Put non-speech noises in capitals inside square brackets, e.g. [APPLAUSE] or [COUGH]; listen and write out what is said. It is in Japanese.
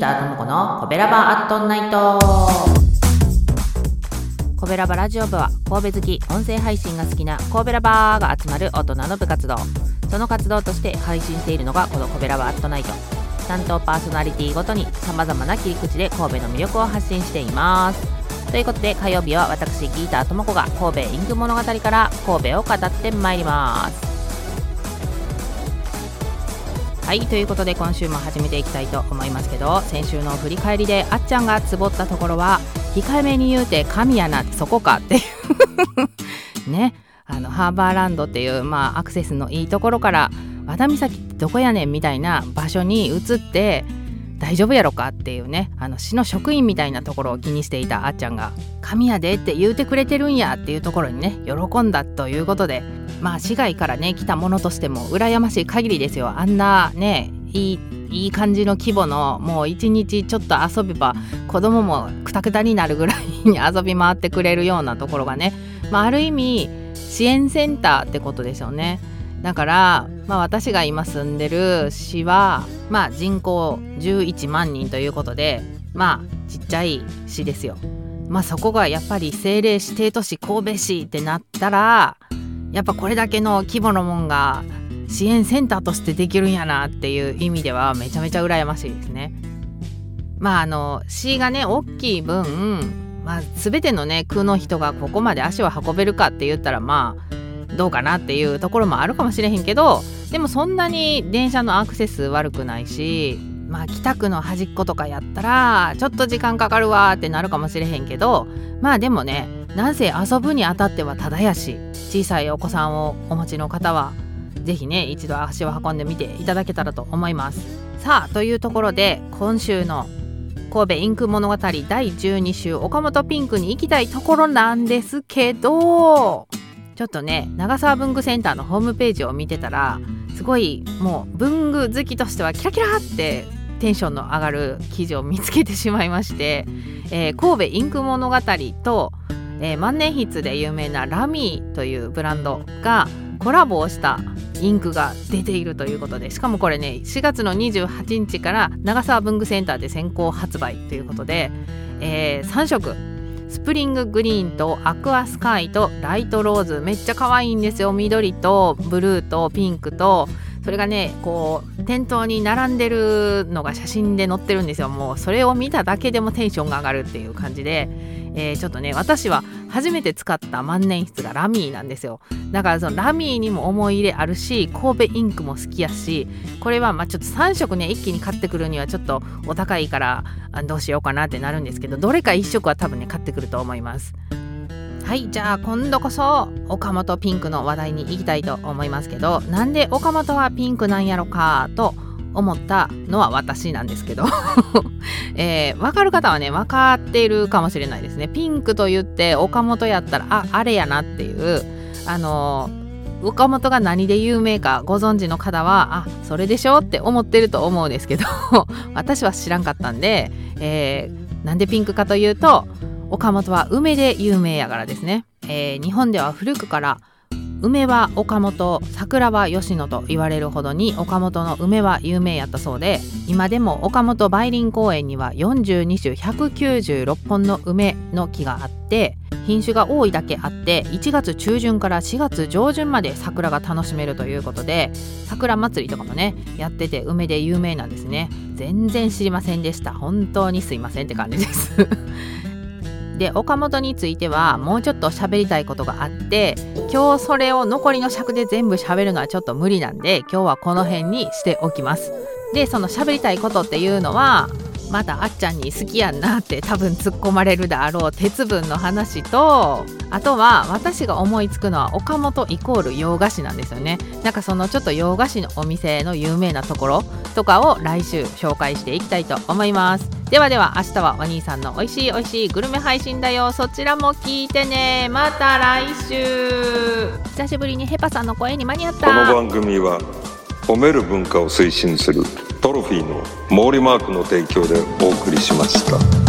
ターともこのコベラバアットナイト。コベラバラジオ部は神戸好き音声配信が好きな神戸ラバーが集まる大人の部活動。その活動として配信しているのがこのコベラバアットナイト。担当パーソナリティごとにさまざまな切り口で神戸の魅力を発信しています。ということで火曜日は私ギーターともこが神戸インク物語から神戸を語ってまいります。はいということで今週も始めていきたいと思いますけど先週の振り返りであっちゃんがつぼったところは控えめに言うて神やなそこかっていうね [LAUGHS] あのハーバーランドっていう、まあ、アクセスのいいところから和田岬ってどこやねんみたいな場所に移って大丈夫やろかっていうねあの市の職員みたいなところを気にしていたあっちゃんが「神やで」って言うてくれてるんやっていうところにね喜んだということでまあ市外からね来たものとしても羨ましい限りですよあんなねいいいい感じの規模のもう一日ちょっと遊べば子供もくたくたになるぐらいに遊び回ってくれるようなところがね、まあ、ある意味支援センターってことですよね。だから、まあ、私が今住んでる市は、まあ、人口11万人ということでまあちっちゃい市ですよ。まあそこがやっぱり政令指定都市神戸市ってなったらやっぱこれだけの規模のもんが支援センターとしてできるんやなっていう意味ではめちゃめちゃ羨ましいですね。まああの市がね大きい分、まあ、全てのね区の人がここまで足を運べるかって言ったらまあどうかなっていうところもあるかもしれへんけどでもそんなに電車のアクセス悪くないしまあ北区の端っことかやったらちょっと時間かかるわってなるかもしれへんけどまあでもねなんせ遊ぶにあたってはただやし小さいお子さんをお持ちの方は是非ね一度足を運んでみていただけたらと思います。さあというところで今週の神戸インク物語第12週岡本ピンクに行きたいところなんですけどちょっとね長沢文具センターのホームページを見てたらすごいもう文具好きとしてはキラキラってテンションの上がる記事を見つけてしまいまして、えー、神戸インク物語とえー、万年筆で有名なラミーというブランドがコラボをしたインクが出ているということでしかもこれね4月の28日から長沢文具センターで先行発売ということで、えー、3色スプリンググリーンとアクアスカイとライトローズ。めっちゃ可愛いんですよ。緑とブルーとピンクとそれがねこう店頭に並んでるのが写真で載ってるんですよ。もうそれを見ただけでもテンションが上がるっていう感じで。えー、ちょっとね私は初めて使った万年筆がラミーなんですよ。だからそのラミーにも思い入れあるし神戸インクも好きやしこれはまあちょっと3色ね一気に買ってくるにはちょっとお高いからどうしようかなってなるんですけどどれか1色は多分ね買ってくると思います。はいじゃあ今度こそ岡本ピンクの話題に行きたいと思いますけどなんで岡本はピンクなんやろかと思ったのは私なんですけど。[LAUGHS] えー、分かる方はね分かっているかもしれないですね。ピンクと言って岡本やったらああれやなっていう。あのー、岡本が何で有名かご存知の方はあそれでしょって思ってると思うんですけど。[LAUGHS] 私は知らんかったんで、えー、なんでピンクかというと岡本は梅で有名やからですね、えー、日本では古くから梅は岡本桜は吉野と言われるほどに岡本の梅は有名やったそうで今でも岡本梅林公園には42種196本の梅の木があって品種が多いだけあって1月中旬から4月上旬まで桜が楽しめるということで桜祭りとかもねやってて梅で有名なんですね。全然知りませんでした。本当にすいませんって感じです。で岡本についてはもうちょっと喋りたいことがあって今日それを残りの尺で全部喋るのはちょっと無理なんで今日はこの辺にしておきます。でその喋りたいことっていうのはまたあっちゃんに好きやんなって多分突っ込まれるであろう鉄分の話とあとは私が思いつくのは岡本イコール洋菓子なんですよね。なんかそのちょっと洋菓子のお店の有名なところとかを来週紹介していきたいと思います。ではでは明日はお兄さんの美味しい美味しいグルメ配信だよ。そちらも聞いてね。また来週。久しぶりにヘパさんの声に間に合った。この番組は褒める文化を推進するトロフィーの毛利マークの提供でお送りしました。